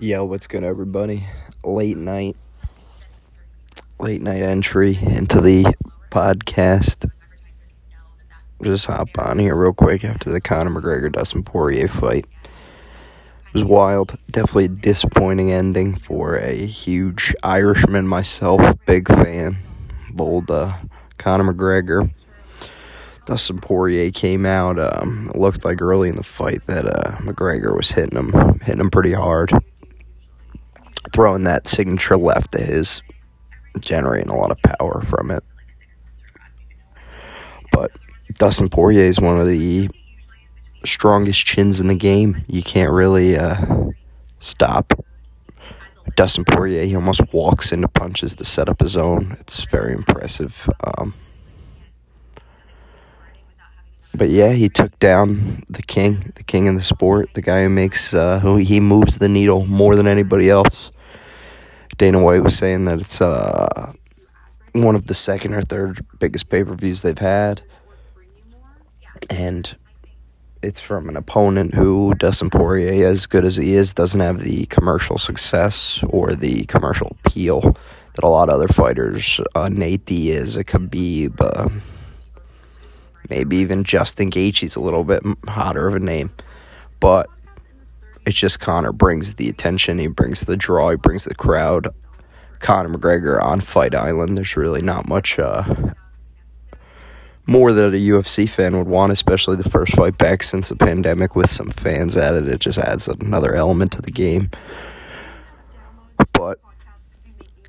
Yo, what's good, everybody? Late night, late night entry into the podcast. Just hop on here real quick after the Conor McGregor Dustin Poirier fight. It was wild. Definitely a disappointing ending for a huge Irishman myself. Big fan. Old uh, Conor McGregor. Dustin Poirier came out. Um, it looked like early in the fight that uh, McGregor was hitting him, hitting him pretty hard throwing that signature left of his, generating a lot of power from it. But Dustin Poirier is one of the strongest chins in the game. You can't really uh, stop Dustin Poirier. He almost walks into punches to set up his own. It's very impressive. Um, but yeah, he took down the king, the king in the sport, the guy who makes, uh, who he moves the needle more than anybody else. Dana White was saying that it's uh, one of the second or third biggest pay per views they've had. And it's from an opponent who, Dustin Poirier, as good as he is, doesn't have the commercial success or the commercial appeal that a lot of other fighters, uh, Nate Diaz, a Khabib, uh, maybe even Justin Gaethje's a little bit hotter of a name. But it's just Conor brings the attention, he brings the draw, he brings the crowd. Conor McGregor on Fight Island, there's really not much uh, more that a UFC fan would want, especially the first fight back since the pandemic with some fans at it. It just adds another element to the game. But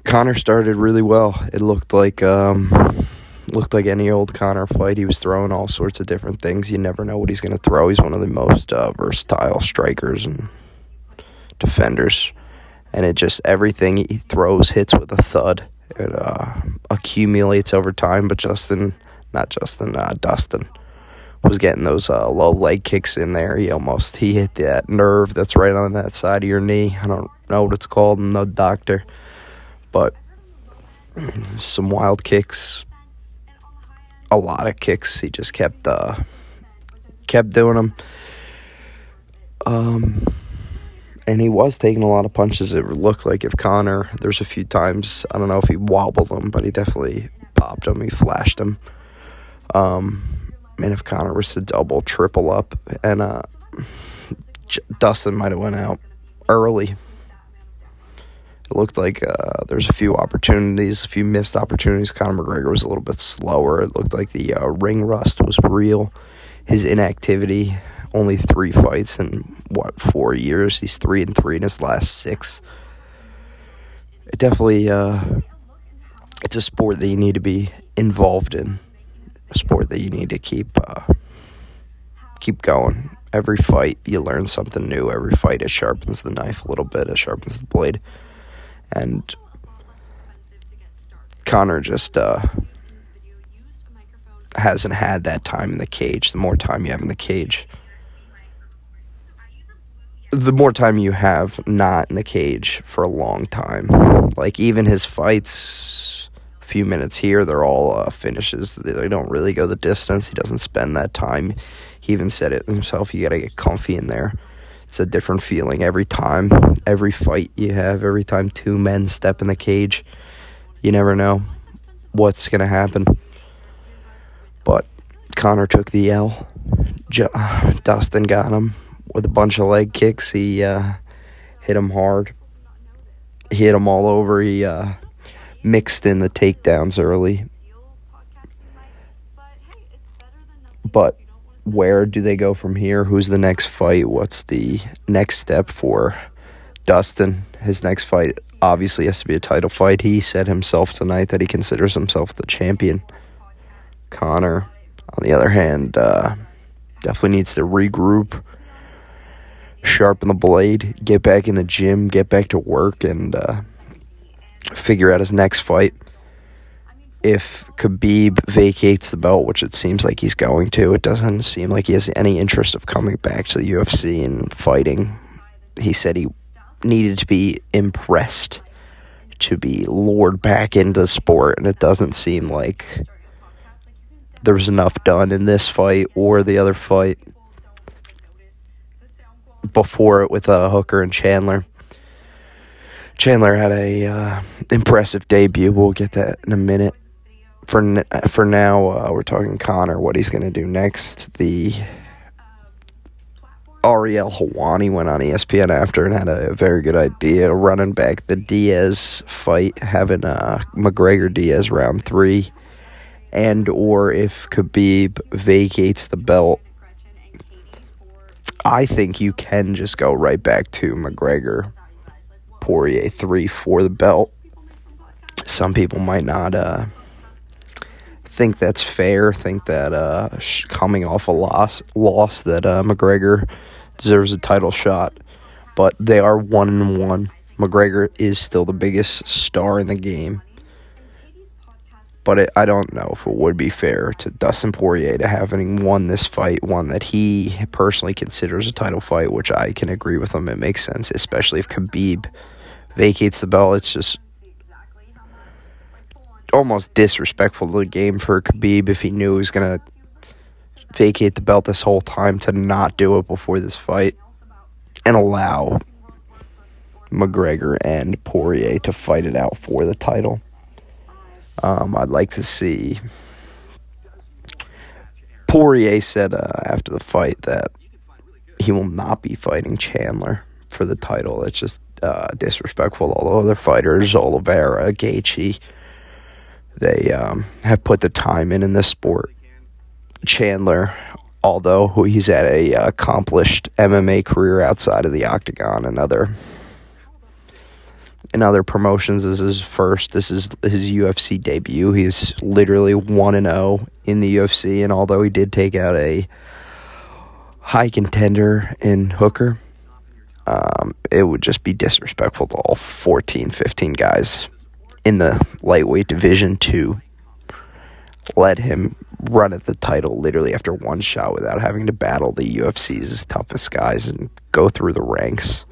Conor started really well. It looked like um, looked like any old Conor fight. He was throwing all sorts of different things. You never know what he's going to throw. He's one of the most uh, versatile strikers and defenders. And it just, everything he throws hits with a thud. It uh, accumulates over time, but Justin, not Justin, uh, Dustin was getting those uh, low leg kicks in there. He almost he hit that nerve that's right on that side of your knee. I don't know what it's called. I'm no doctor, but some wild kicks, a lot of kicks. He just kept uh, kept doing them. Um, and he was taking a lot of punches. It looked like if Conor, there's a few times I don't know if he wobbled them, but he definitely popped them. He flashed them. Um, and if Conor was to double, triple up, and uh, Dustin might have went out early it looked like uh, there's a few opportunities, a few missed opportunities. Conor McGregor was a little bit slower. It looked like the uh, ring rust was real. His inactivity, only three fights in what four years? He's three and three in his last six. It definitely, uh, it's a sport that you need to be involved in. A sport that you need to keep uh, keep going. Every fight, you learn something new. Every fight, it sharpens the knife a little bit. It sharpens the blade and Conor just uh, hasn't had that time in the cage. The more time you have in the cage, the more time you have not in the cage for a long time. Like even his fights, a few minutes here, they're all uh, finishes. They don't really go the distance. He doesn't spend that time. He even said it himself. You got to get comfy in there it's a different feeling every time, every fight you have, every time two men step in the cage. You never know what's going to happen. But Conor took the L. Dustin got him with a bunch of leg kicks. He uh, hit him hard. He hit him all over. He uh, mixed in the takedowns early. But where do they go from here? Who's the next fight? What's the next step for Dustin? His next fight obviously has to be a title fight. He said himself tonight that he considers himself the champion. Conor, on the other hand, uh, definitely needs to regroup, sharpen the blade, get back in the gym, get back to work, and uh, figure out his next fight if Khabib vacates the belt, which it seems like he's going to, it doesn't seem like he has any interest of coming back to the UFC and fighting. He said he needed to be impressed to be lured back into the sport, and it doesn't seem like there was enough done in this fight or the other fight before it with uh, Hooker and Chandler. Chandler had a uh, impressive debut. We'll get that in a minute. For for now, uh, we're talking Conor. What he's going to do next? The Ariel Helwani went on ESPN after and had a very good idea running back the Diaz fight, having uh, McGregor Diaz round three, and or if Khabib vacates the belt, I think you can just go right back to McGregor Poirier three for the belt. Some people might not uh, think that's fair. Think that uh, coming off a loss, loss that uh, McGregor deserves a title shot, but they are one and one. McGregor is still the biggest star in the game. But it, I don't know if it would be fair to Dustin Poirier to having won this fight, one that he personally considers a title fight, which I can agree with him. It makes sense, especially if Khabib vacates the belt. It's just almost disrespectful to the game for Khabib if he knew he was going to vacate the belt this whole time to not do it before this fight and allow McGregor and Poirier to fight it out for the title. Um, I'd like to see. Poirier said uh, after the fight that he will not be fighting Chandler for the title. It's just uh, disrespectful all the other fighters, Oliveira, Gaethje. They um, have put the time in in this sport. Chandler, although he's had a uh, accomplished MMA career outside of the octagon and other in other promotions, this is his first. This is his UFC debut. He's literally one and zero oh in the UFC, and although he did take out a high contender in Hooker, um, it would just be disrespectful to all 14, 15 guys in the lightweight division to let him run at the title literally after one shot without having to battle the UFC's toughest guys and go through the ranks.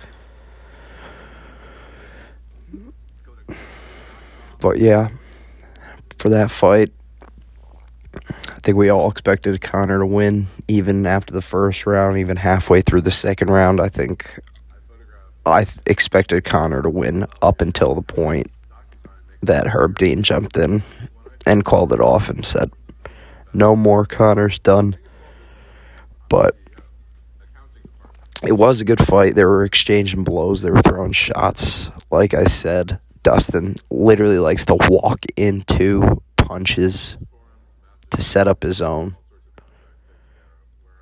But yeah, for that fight, I think we all expected Conor to win, even after the first round, even halfway through the second round. I think I expected Conor to win up until the point that Herb Dean jumped in and called it off and said, no more Conor's done. But it was a good fight. They were exchanging blows, they were throwing shots. Like I said, Dustin literally likes to walk into punches to set up his own.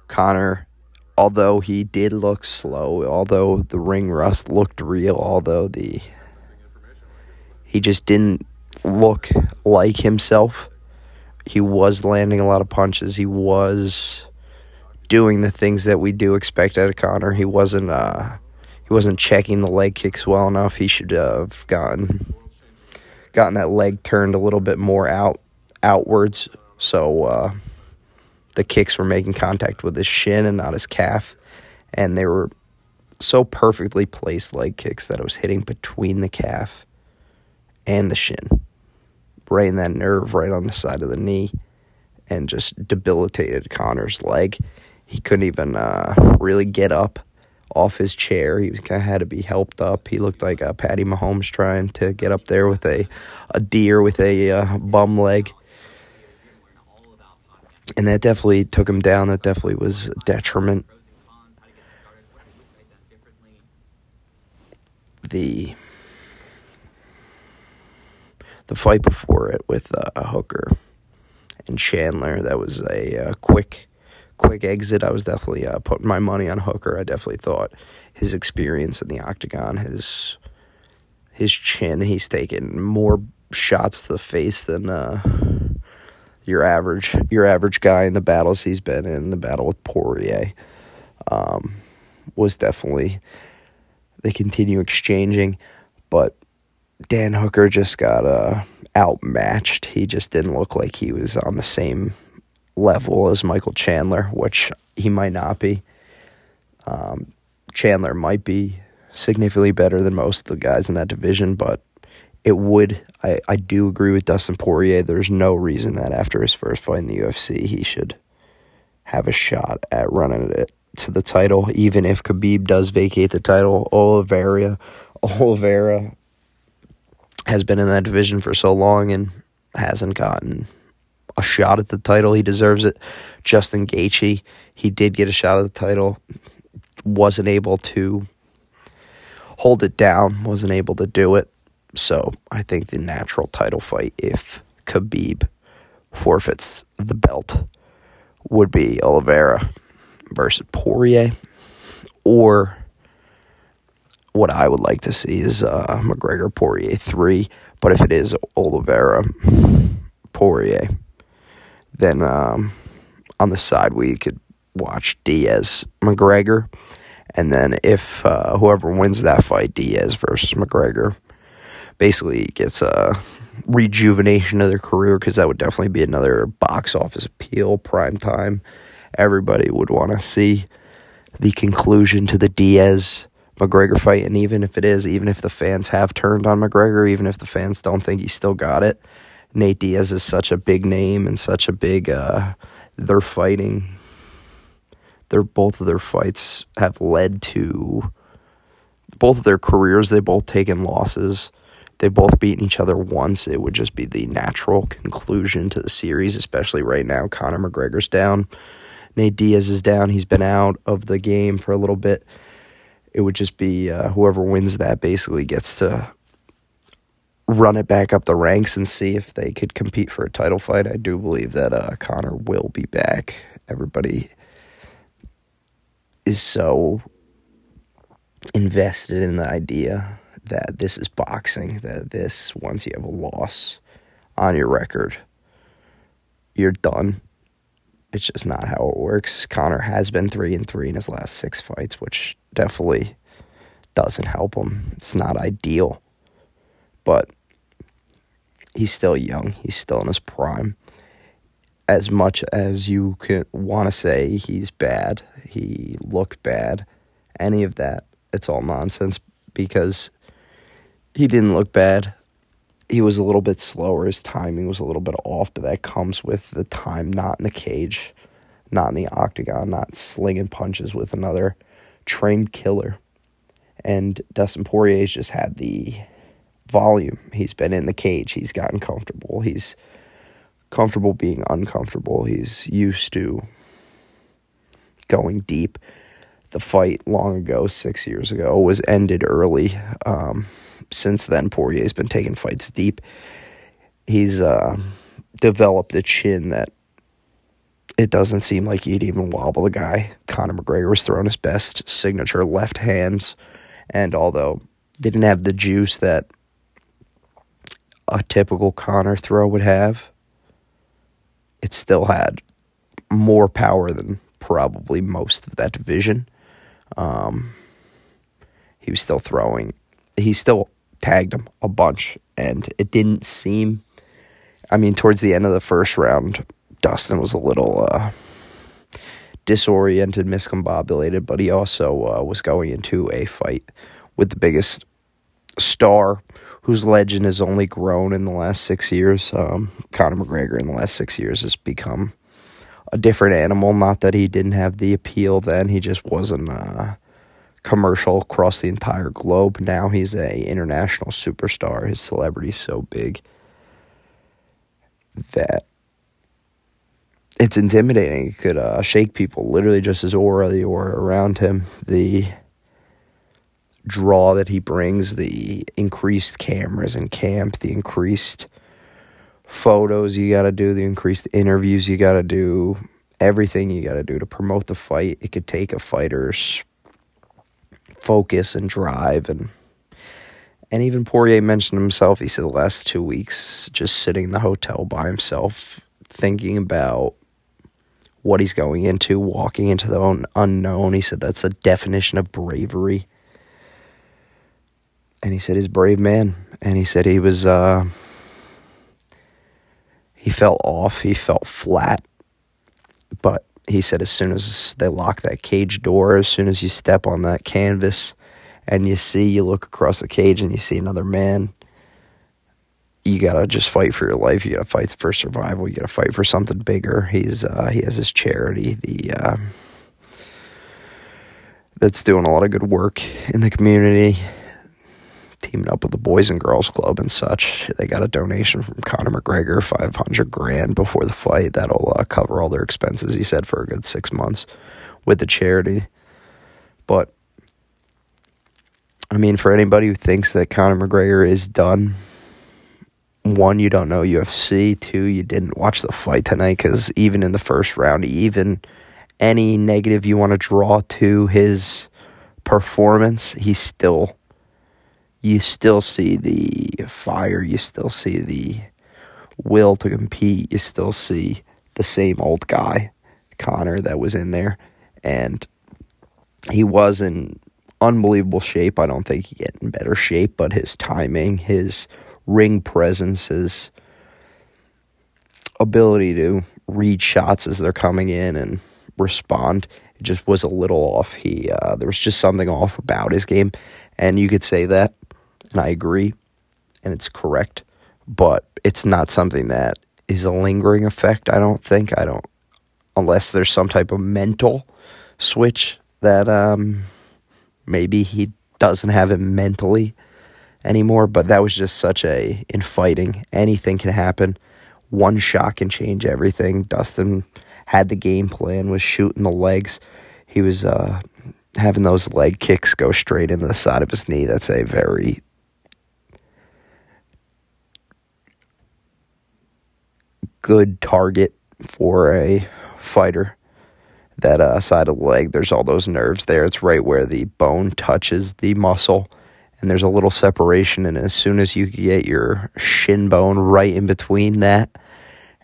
Conor, although he did look slow, although the ring rust looked real, although the he just didn't look like himself he was landing a lot of punches. He was doing the things that we do expect out of Conor. He wasn't uh, he wasn't checking the leg kicks well enough. He should have gotten gotten that leg turned a little bit more out outwards so uh, the kicks were making contact with his shin and not his calf and they were so perfectly placed leg kicks that it was hitting between the calf and the shin right in that nerve right on the side of the knee and just debilitated Conor's leg. He couldn't even uh, really get up off his chair. He kind of had to be helped up. He looked like a Patty Mahomes trying to get up there with a, a deer with a uh, bum leg. And that definitely took him down. That definitely was a detriment. The the fight before it with uh, Hooker and Chandler. That was a uh, quick, quick exit. I was definitely uh, putting my money on Hooker. I definitely thought his experience in the octagon, his his chin, he's taken more shots to the face than uh, your average your average guy in the battles he's been in. The battle with Poirier um, was definitely they continue exchanging, but Dan Hooker just got uh, outmatched. He just didn't look like he was on the same level as Michael Chandler, which he might not be. Um, Chandler might be significantly better than most of the guys in that division, but it would. I, I do agree with Dustin Poirier. There's no reason that after his first fight in the UFC, he should have a shot at running it to the title, even if Khabib does vacate the title. Oliveira, Oliveira has been in that division for so long and hasn't gotten a shot at the title. He deserves it. Justin Gaethje, he did get a shot at the title, wasn't able to hold it down, wasn't able to do it. So I think the natural title fight, if Khabib forfeits the belt, would be Oliveira versus Poirier, or what I would like to see is uh, McGregor Poirier three. But if it is Oliveira Poirier, then um, on the side we could watch Diaz McGregor, and then if uh, whoever wins that fight, Diaz versus McGregor, basically gets a rejuvenation of their career because that would definitely be another box office appeal, prime time. Everybody would want to see the conclusion to the Diaz McGregor fight, and even if it is, even if the fans have turned on McGregor, even if the fans don't think he still got it, Nate Diaz is such a big name and such a big. Uh, they're fighting. They're both of their fights have led to both of their careers. They both taken losses. They've both beaten each other once. It would just be the natural conclusion to the series, especially right now. Conor McGregor's down. Nate Diaz is down. He's been out of the game for a little bit. It would just be uh, whoever wins that basically gets to run it back up the ranks and see if they could compete for a title fight. I do believe that uh, Conor will be back. Everybody is so invested in the idea that this is boxing, that this, once you have a loss on your record, you're done. It's just not how it works. Conor has been three and three in his last six fights, which definitely doesn't help him. It's not ideal. But he's still young. He's still in his prime. As much as you can want to say he's bad, he looked bad, any of that, it's all nonsense because he didn't look bad. He was a little bit slower. His timing was a little bit off, but that comes with the time not in the cage, not in the octagon, not slinging punches with another trained killer. And Dustin Poirier's just had the volume. He's been in the cage. He's gotten comfortable. He's comfortable being uncomfortable. He's used to going deep. The fight long ago, six years ago, was ended early. Um, since then, Poirier's been taking fights deep. He's uh, developed a chin that it doesn't seem like he'd even wobble the guy. Conor McGregor was throwing his best signature left hands, and although didn't have the juice that a typical Conor throw would have, it still had more power than probably most of that division. Um, he was still throwing. He still tagged him a bunch, and it didn't seem. I mean, towards the end of the first round, Dustin was a little uh, disoriented, miscombobulated, but he also uh, was going into a fight with the biggest star whose legend has only grown in the last six years. Um, Conor McGregor in the last six years has become a different animal. Not that he didn't have the appeal then, he just wasn't uh, commercial across the entire globe. Now he's a international superstar. His celebrity's so big that it's intimidating. It could uh, shake people. Literally, just his aura, the aura around him, the draw that he brings, the increased cameras and camp, the increased photos you got to do, the increased interviews you got to do, everything you got to do to promote the fight. It could take a fighter's focus and drive and and even Poirier mentioned himself. He said the last two weeks just sitting in the hotel by himself, thinking about what he's going into, walking into the unknown. He said that's a definition of bravery and he said he's a brave man, and he said he was uh, he felt off, he felt flat, but he said as soon as they lock that cage door, as soon as you step on that canvas, and you see, you look across the cage and you see another man. You gotta just fight for your life. You gotta fight for survival. You gotta fight for something bigger. He's uh, he has his charity, the uh, that's doing a lot of good work in the community teaming up with the Boys and Girls Club and such. They got a donation from Conor McGregor, five hundred grand before the fight. That'll uh, cover all their expenses. He said for a good six months with the charity. But I mean, for anybody who thinks that Conor McGregor is done, one, you don't know UFC. Two, you didn't watch the fight tonight because even in the first round, even any negative you want to draw to his performance, he still you still see the fire, you still see the will to compete, you still see the same old guy, Conor, that was in there. And he was in unbelievable shape. I don't think he get in better shape, but his timing, his ring presence, his ability to read shots as they're coming in and respond it just was a little off. He uh, there was just something off about his game, and you could say that and I agree, and it's correct, but it's not something that is a lingering effect. I don't think. I don't, unless there's some type of mental switch that um, maybe he doesn't have it mentally anymore. But that was just such a in fighting, anything can happen. One shot can change everything. Dustin had the game plan, was shooting the legs. He was uh, having those leg kicks go straight into the side of his knee. That's a very good target for a fighter. That uh, side of the leg, there's all those nerves there. It's right where the bone touches the muscle, and there's a little separation. And as soon as you get your shin bone right in between that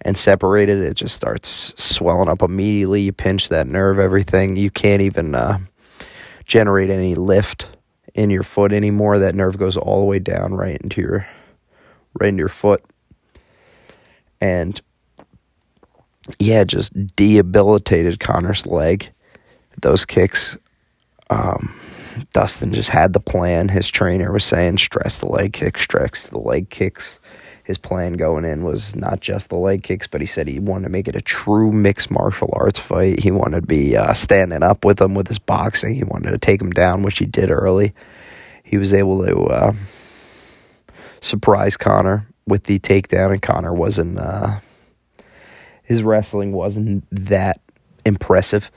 and separate it, it just starts swelling up immediately. You pinch that nerve, everything. You can't even uh, generate any lift in your foot anymore. That nerve goes all the way down right into your right into your foot. And yeah, just debilitated Conor's leg. Those kicks, um, Dustin just had the plan. His trainer was saying, stress the leg kicks, stress the leg kicks. His plan going in was not just the leg kicks, but he said he wanted to make it a true mixed martial arts fight. He wanted to be uh, standing up with him with his boxing. He wanted to take him down, which he did early. He was able to uh, surprise Conor with the takedown, and Conor wasn't. Uh, his wrestling wasn't that impressive.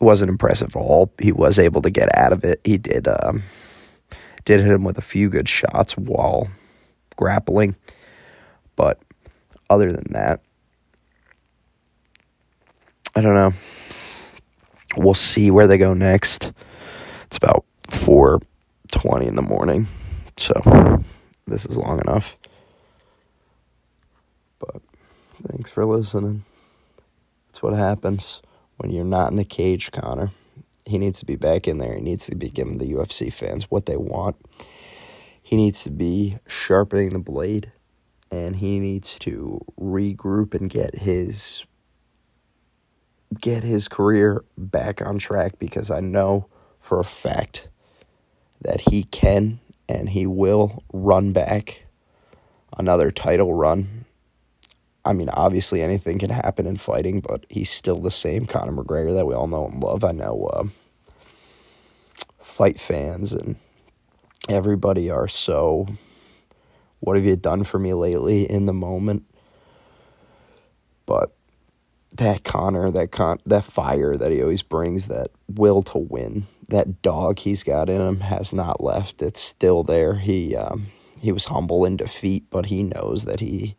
It wasn't impressive at all. He was able to get out of it. He did um, did hit him with a few good shots while grappling, but other than that, I don't know. We'll see where they go next. It's about four twenty in the morning, so this is long enough. But Thanks for listening. That's what happens when you're not in the cage, Conor. He needs to be back in there. He needs to be giving the UFC fans what they want. He needs to be sharpening the blade and he needs to regroup and get his get his career back on track because I know for a fact that he can and he will run back another title run I mean, obviously anything can happen in fighting, but he's still the same Conor McGregor that we all know and love. I know uh, fight fans and everybody are so. What have you done for me lately in the moment? But that Conor, that con, that fire that he always brings, that will to win, that dog he's got in him has not left. It's still there. He um, he was humble in defeat, but he knows that he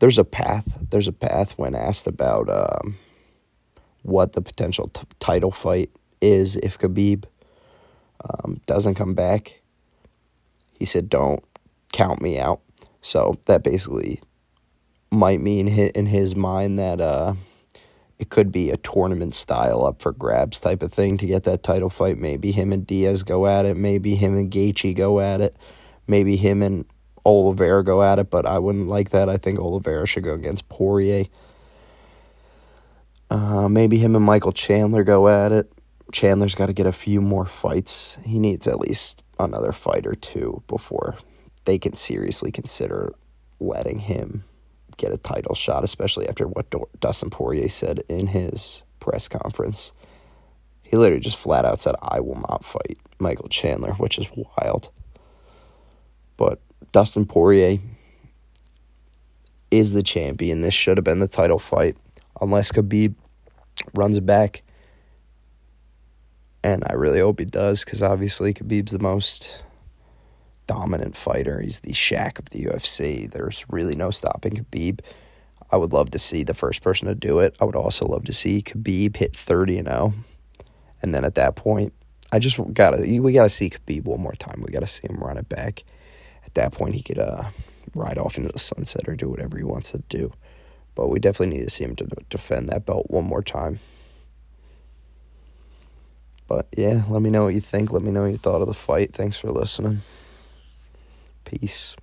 there's a path. There's a path when asked about um, what the potential t- title fight is if Khabib um, doesn't come back. He said, "Don't count me out." So that basically might mean in his mind that uh, it could be a tournament style up for grabs type of thing to get that title fight. Maybe him and Diaz go at it. Maybe him and Gaethje go at it. Maybe him and Oliveira go at it, but I wouldn't like that. I think Oliveira should go against Poirier. Uh, maybe him and Michael Chandler go at it. Chandler's got to get a few more fights. He needs at least another fight or two before they can seriously consider letting him get a title shot, especially after what Dustin Poirier said in his press conference. He literally just flat out said, I will not fight Michael Chandler, which is wild. But Dustin Poirier is the champion. This should have been the title fight, unless Khabib runs it back. And I really hope he does, because obviously Khabib's the most dominant fighter. He's the Shaq of the UFC. There's really no stopping Khabib. I would love to see the first person to do it. I would also love to see Khabib hit 30 and 0. And then at that point, I just gotta we gotta see Khabib one more time. We gotta see him run it back. At that point, he could uh, ride off into the sunset or do whatever he wants to do. But we definitely need to see him to defend that belt one more time. But yeah, let me know what you think. Let me know what you thought of the fight. Thanks for listening. Peace.